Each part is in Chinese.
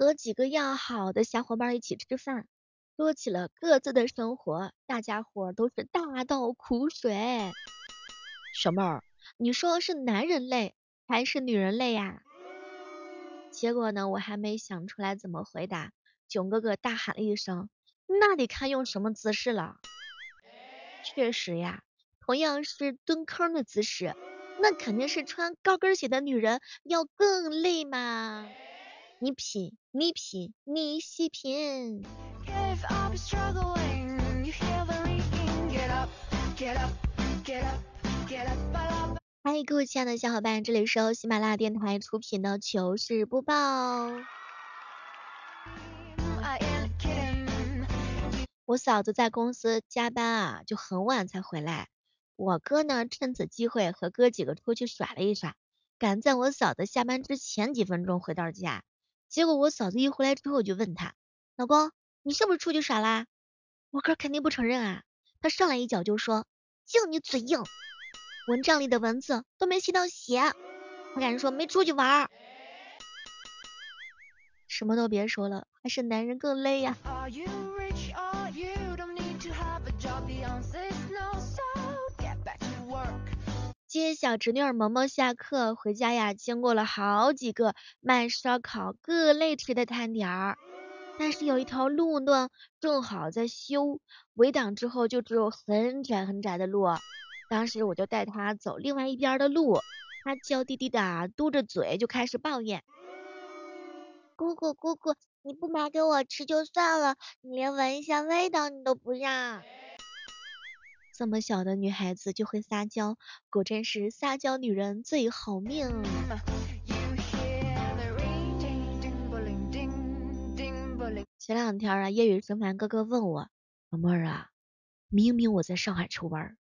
和几个要好的小伙伴一起吃饭，说起了各自的生活，大家伙都是大倒苦水。小妹儿，你说是男人累还是女人累呀？结果呢，我还没想出来怎么回答，囧哥哥大喊了一声：“那得看用什么姿势了。”确实呀，同样是蹲坑的姿势，那肯定是穿高跟鞋的女人要更累嘛。你品，你品，你细品。嗨，各位亲爱的小伙伴，这里是由喜马拉雅电台出品的糗事播报。我嫂子在公司加班啊，就很晚才回来。我哥呢，趁此机会和哥几个出去耍了一耍，赶在我嫂子下班之前几分钟回到家。结果我嫂子一回来之后，就问他：“老公，你是不是出去耍啦？”我哥肯定不承认啊，他上来一脚就说：“就你嘴硬，蚊帐里的蚊子都没吸到血，我敢说没出去玩儿？什么都别说了，还是男人更累呀。”接小侄女萌萌下课回家呀，经过了好几个卖烧烤各类吃的摊点儿，但是有一条路呢，正好在修，围挡之后就只有很窄很窄的路。当时我就带她走另外一边的路，她娇滴滴的嘟着嘴就开始抱怨：“姑姑姑姑，你不买给我吃就算了，你连闻一下味道你都不让。”这么小的女孩子就会撒娇，果真是撒娇女人最好命。前两天啊，业余生饭哥哥问我，老妹儿啊，明明我在上海出玩，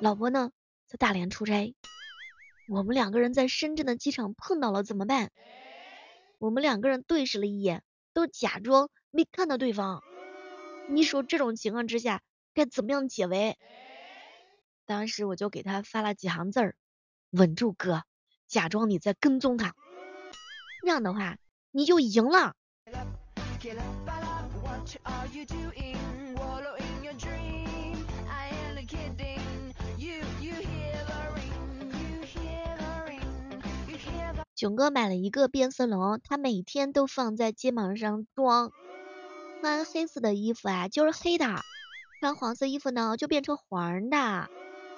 老婆呢在大连出差，我们两个人在深圳的机场碰到了怎么办？我们两个人对视了一眼，都假装没看到对方。你说这种情况之下？该怎么样解围？当时我就给他发了几行字儿，稳住哥，假装你在跟踪他，这样的话你就赢了。囧哥买了一个变色龙，他每天都放在肩膀上装，穿黑色的衣服啊就是黑的。穿黄色衣服呢，就变成黄的。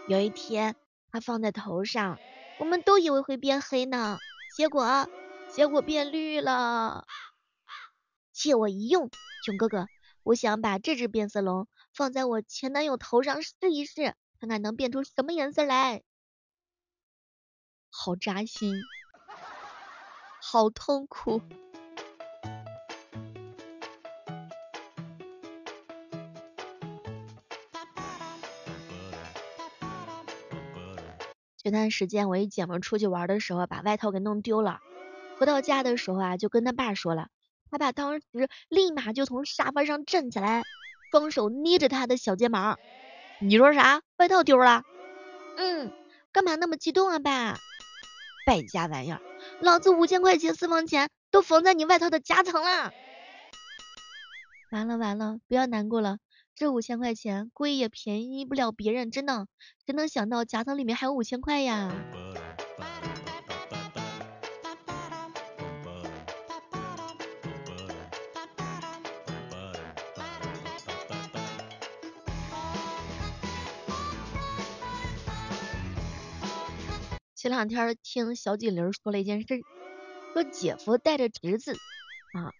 有一天，他放在头上，我们都以为会变黑呢，结果，结果变绿了。借我一用，囧哥哥，我想把这只变色龙放在我前男友头上试一试，看看能变出什么颜色来。好扎心，好痛苦。前段时间我一姐们出去玩的时候把外套给弄丢了，回到家的时候啊就跟他爸说了，他爸当时立马就从沙发上站起来，双手捏着他的小肩膀，你说啥？外套丢了？嗯，干嘛那么激动啊爸？败家玩意儿，老子五千块钱私房钱都缝在你外套的夹层了。完了完了，不要难过了。这五千块钱贵也便宜不了别人，真的，谁能想到夹层里面还有五千块呀？前两天听小锦玲说了一件事，说姐夫带着侄子啊，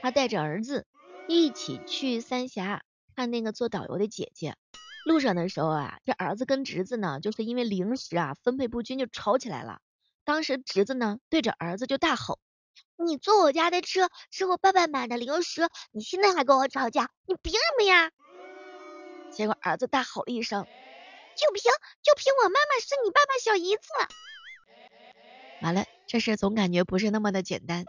他带着儿子一起去三峡。看那个做导游的姐姐，路上的时候啊，这儿子跟侄子呢，就是因为零食啊分配不均就吵起来了。当时侄子呢对着儿子就大吼：“你坐我家的车，吃我爸爸买的零食，你现在还跟我吵架，你凭什么呀？”结果儿子大吼了一声：“就凭就凭我妈妈是你爸爸小姨子。”完了，这事总感觉不是那么的简单。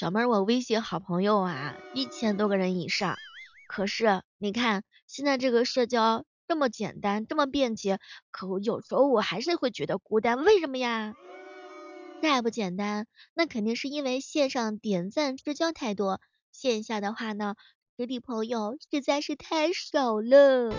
小妹儿，我微信好朋友啊，一千多个人以上。可是你看，现在这个社交这么简单，这么便捷，可我有时候我还是会觉得孤单，为什么呀？那还不简单，那肯定是因为线上点赞之交太多，线下的话呢，实体朋友实在是太少了。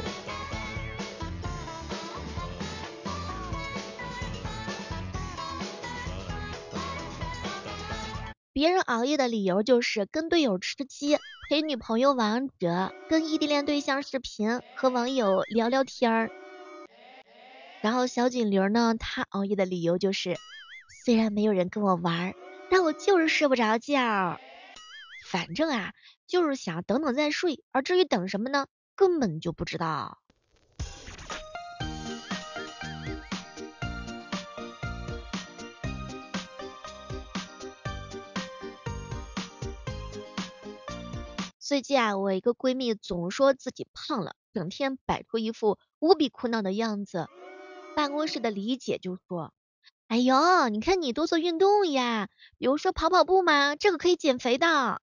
别人熬夜的理由就是跟队友吃鸡，陪女朋友王者，跟异地恋对象视频，和网友聊聊天儿。然后小锦玲呢，她熬夜的理由就是，虽然没有人跟我玩，但我就是睡不着觉。反正啊，就是想等等再睡，而至于等什么呢，根本就不知道。最近啊，我一个闺蜜总说自己胖了，整天摆出一副无比苦恼的样子。办公室的李姐就说：“哎呦，你看你多做运动呀，比如说跑跑步嘛，这个可以减肥的。”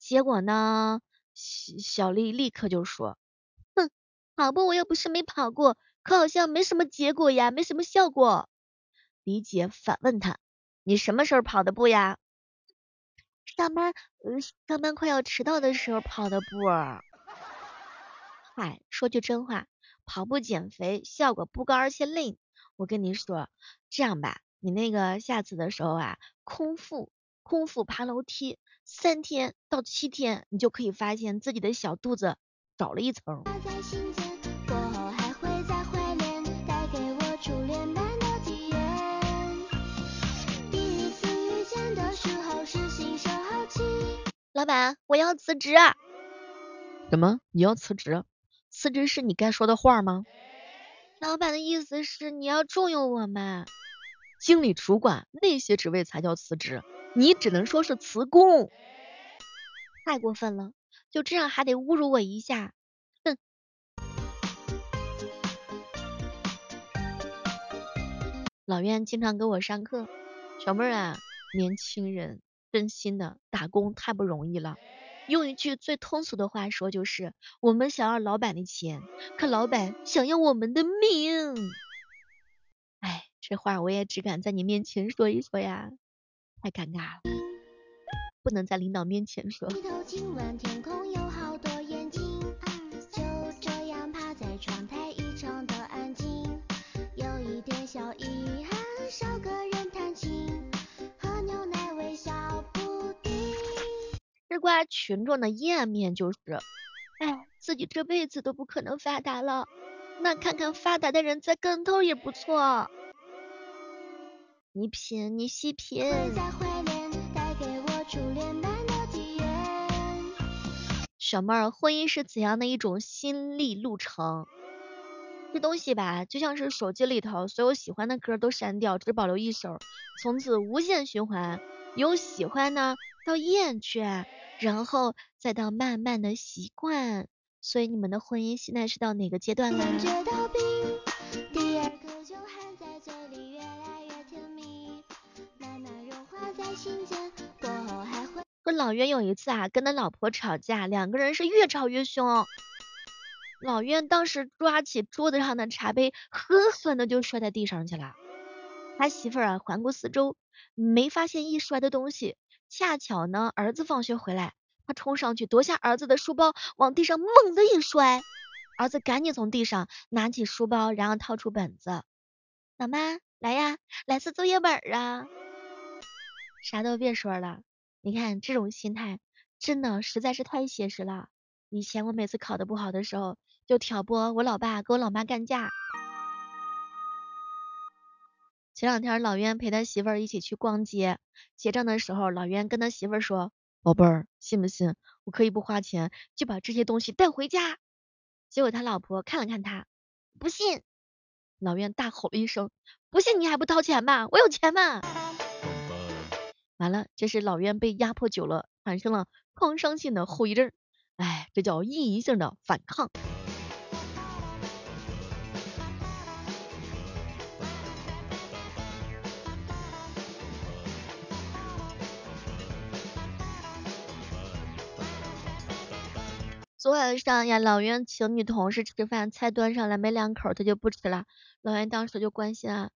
结果呢，小丽立刻就说：“哼，跑步我又不是没跑过，可好像没什么结果呀，没什么效果。”李姐反问她：“你什么时候跑的步呀？”上班，呃，上班快要迟到的时候跑的步。嗨，说句真话，跑步减肥效果不高，而且累。我跟你说，这样吧，你那个下次的时候啊，空腹，空腹爬楼梯，三天到七天，你就可以发现自己的小肚子少了一层。老板，我要辞职。什么？你要辞职？辞职是你该说的话吗？老板的意思是你要重用我们。经理、主管那些职位才叫辞职，你只能说是辞工。太过分了，就这样还得侮辱我一下，哼。老院经常给我上课，小妹儿啊，年轻人。真心的打工太不容易了，用一句最通俗的话说就是，我们想要老板的钱，可老板想要我们的命。哎，这话我也只敢在你面前说一说呀，太尴尬了，不能在领导面前说。吃瓜群众的阴暗面就是，哎，自己这辈子都不可能发达了，那看看发达的人栽跟头也不错。你品，你细品。小妹儿，婚姻是怎样的一种心力路程？这东西吧，就像是手机里头所有喜欢的歌都删掉，只保留一首，从此无限循环，有喜欢呢到厌倦。然后再到慢慢的习惯，所以你们的婚姻现在是到哪个阶段啦？和老袁有一次啊，跟他老婆吵架，两个人是越吵越凶。老袁当时抓起桌子上的茶杯，狠狠的就摔在地上去了。他媳妇儿啊，环顾四周，没发现易摔的东西。恰巧呢，儿子放学回来，他冲上去夺下儿子的书包，往地上猛地一摔，儿子赶紧从地上拿起书包，然后掏出本子，老妈来呀，来次作业本啊，啥都别说了，你看这种心态真的实在是太写实了。以前我每次考得不好的时候，就挑拨我老爸跟我老妈干架。前两天老冤陪他媳妇儿一起去逛街，结账的时候，老冤跟他媳妇儿说：“宝贝儿，信不信我可以不花钱就把这些东西带回家？”结果他老婆看了看他，不信。老冤大吼了一声：“不信你还不掏钱吧？我有钱嘛！”完了，这是老冤被压迫久了，产生了创伤性的后遗症。哎，这叫意淫性的反抗。昨晚上呀，老袁请女同事吃饭，菜端上来没两口，他就不吃了。老袁当时就关心啊，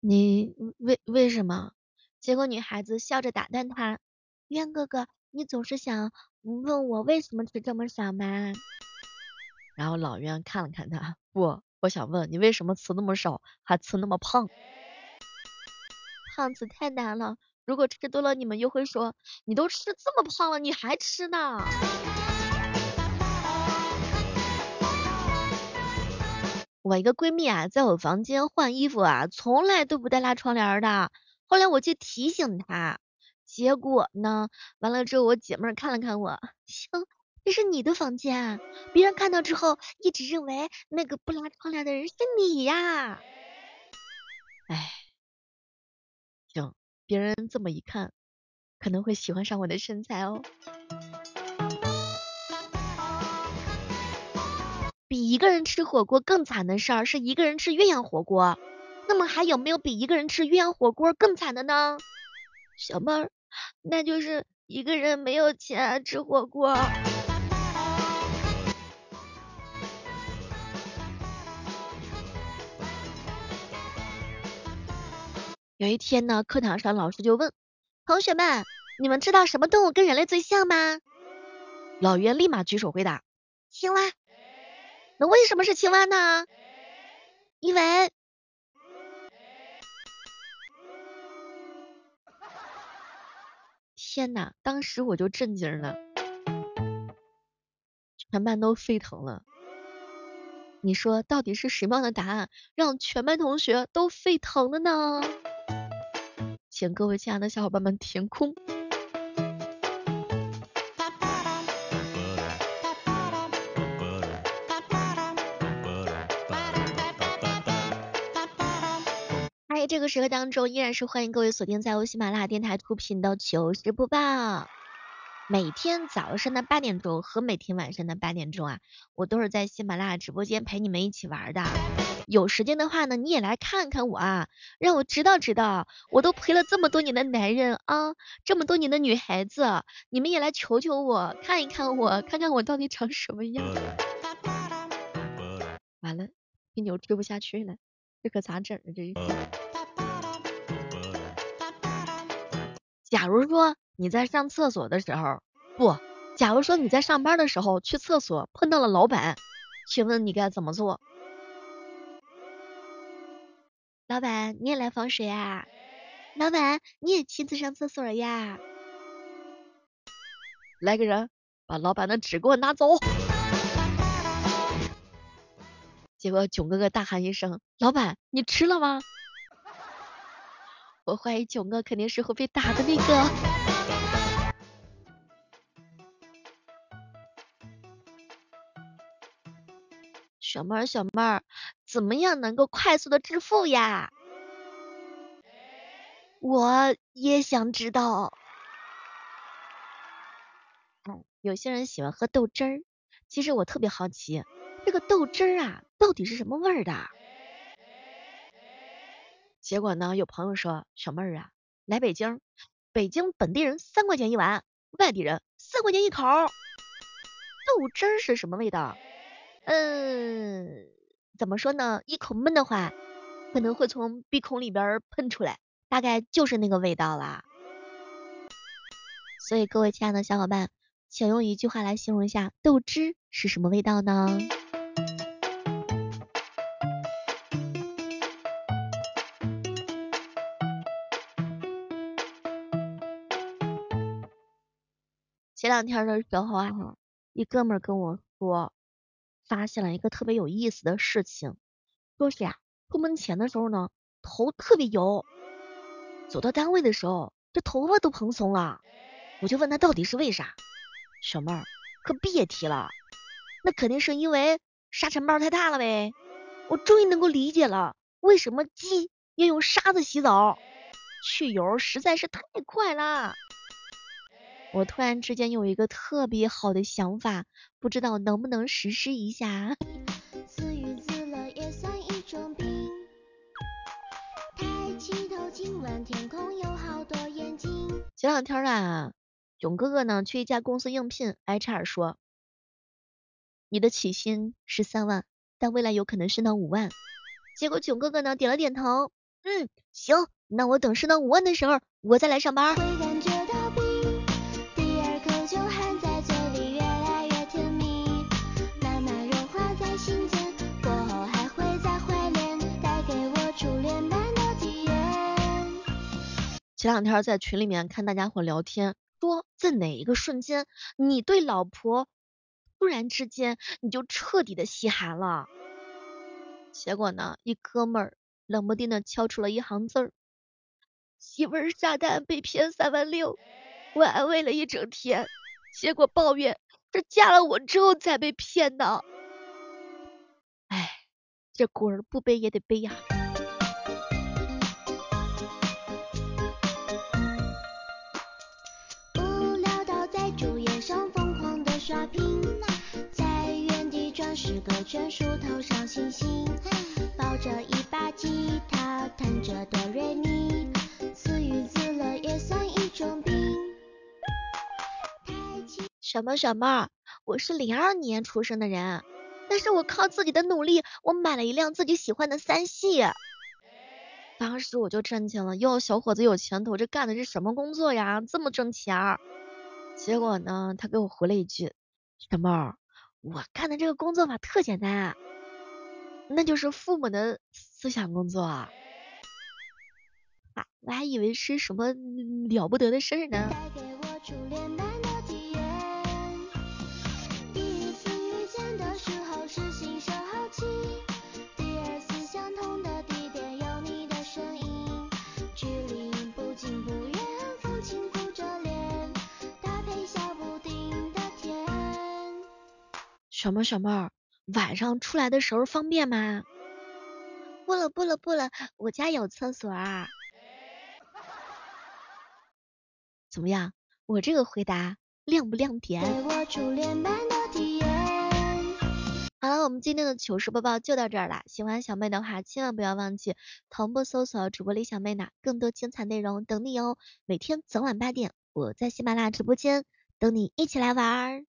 你为为什么？结果女孩子笑着打断他，袁哥哥，你总是想问我为什么吃这么少吗？然后老袁看了看他，不，我想问你为什么吃那么少，还吃那么胖？胖子太难了，如果吃多了，你们又会说，你都吃这么胖了，你还吃呢？我一个闺蜜啊，在我房间换衣服啊，从来都不带拉窗帘的。后来我去提醒她，结果呢，完了之后我姐妹看了看我，行。这是你的房间，别人看到之后一直认为那个不拉窗帘的人是你呀。哎，行，别人这么一看，可能会喜欢上我的身材哦。一个人吃火锅更惨的事儿是一个人吃鸳鸯火锅，那么还有没有比一个人吃鸳鸯火锅更惨的呢？小妹儿，那就是一个人没有钱吃火锅。有一天呢，课堂上老师就问同学们：“你们知道什么动物跟人类最像吗？”老袁立马举手回答：“青蛙。”那为什么是青蛙呢？因为……天呐，当时我就震惊了，全班都沸腾了。你说到底是什么样的答案让全班同学都沸腾了呢？请各位亲爱的小伙伴们填空。嗨，这个时刻当中依然是欢迎各位锁定在由喜马拉雅电台出品的糗事播报。每天早上的八点钟和每天晚上的八点钟啊，我都是在喜马拉雅直播间陪你们一起玩的。有时间的话呢，你也来看看我啊，让我知道知道，我都陪了这么多年的男人啊，这么多年的女孩子，你们也来求求我，看一看我，看看我到底长什么样。完了，这牛追不下去了，这可咋整啊？这假如说。你在上厕所的时候，不，假如说你在上班的时候去厕所碰到了老板，请问你该怎么做？老板，你也来防水啊？老板，你也亲自上厕所呀？来个人，把老板的纸给我拿走。结果囧哥哥大喊一声：“老板，你吃了吗？”我怀疑囧哥肯定是会被打的那个。小妹儿，小妹儿，怎么样能够快速的致富呀？我也想知道。哎，有些人喜欢喝豆汁儿，其实我特别好奇，这个豆汁儿啊，到底是什么味儿的？结果呢，有朋友说，小妹儿啊，来北京，北京本地人三块钱一碗，外地人四块钱一口。豆汁儿是什么味道？嗯，怎么说呢？一口闷的话，可能会从鼻孔里边喷出来，大概就是那个味道啦。所以各位亲爱的小伙伴，请用一句话来形容一下豆汁是什么味道呢？两天的时候啊，一哥们跟我说。发现了一个特别有意思的事情，说是呀，出门前的时候呢，头特别油，走到单位的时候，这头发都蓬松了。我就问他到底是为啥，小妹儿可别提了，那肯定是因为沙尘暴太大了呗。我终于能够理解了，为什么鸡要用沙子洗澡，去油实在是太快了。我突然之间有一个特别好的想法，不知道能不能实施一下。自娱自乐也算一种病。抬起头，今晚天空有好多眼睛前两天啊，囧哥哥呢去一家公司应聘，HR 说，你的起薪是三万，但未来有可能升到五万。结果囧哥哥呢点了点头，嗯，行，那我等升到五万的时候，我再来上班。前两天在群里面看大家伙聊天，说在哪一个瞬间，你对老婆突然之间你就彻底的心寒了。结果呢，一哥们儿冷不丁的敲出了一行字儿：媳妇儿下单被骗三万六，我安慰了一整天，结果抱怨这嫁了我之后才被骗的。哎，这锅儿不背也得背呀。刷屏，在原地转十个圈，数头上星星，抱着一把吉他，弹着哆瑞咪，自娱自乐也算一种病。小妹小妹，我是零二年出生的人，但是我靠自己的努力，我买了一辆自己喜欢的三系。当时我就震惊了，哟，小伙子有前途，这干的是什么工作呀？这么挣钱？结果呢，他给我回了一句：“小猫，我干的这个工作吧特简单，啊，那就是父母的思想工作啊，我还以为是什么了不得的事儿呢。”小妹小妹儿，晚上出来的时候方便吗？不了不了不了，我家有厕所啊。怎么样？我这个回答亮不亮点？好了，我们今天的糗事播报就到这儿了。喜欢小妹的话，千万不要忘记同步搜索主播李小妹呢，更多精彩内容等你哦。每天早晚八点，我在喜马拉雅直播间等你一起来玩。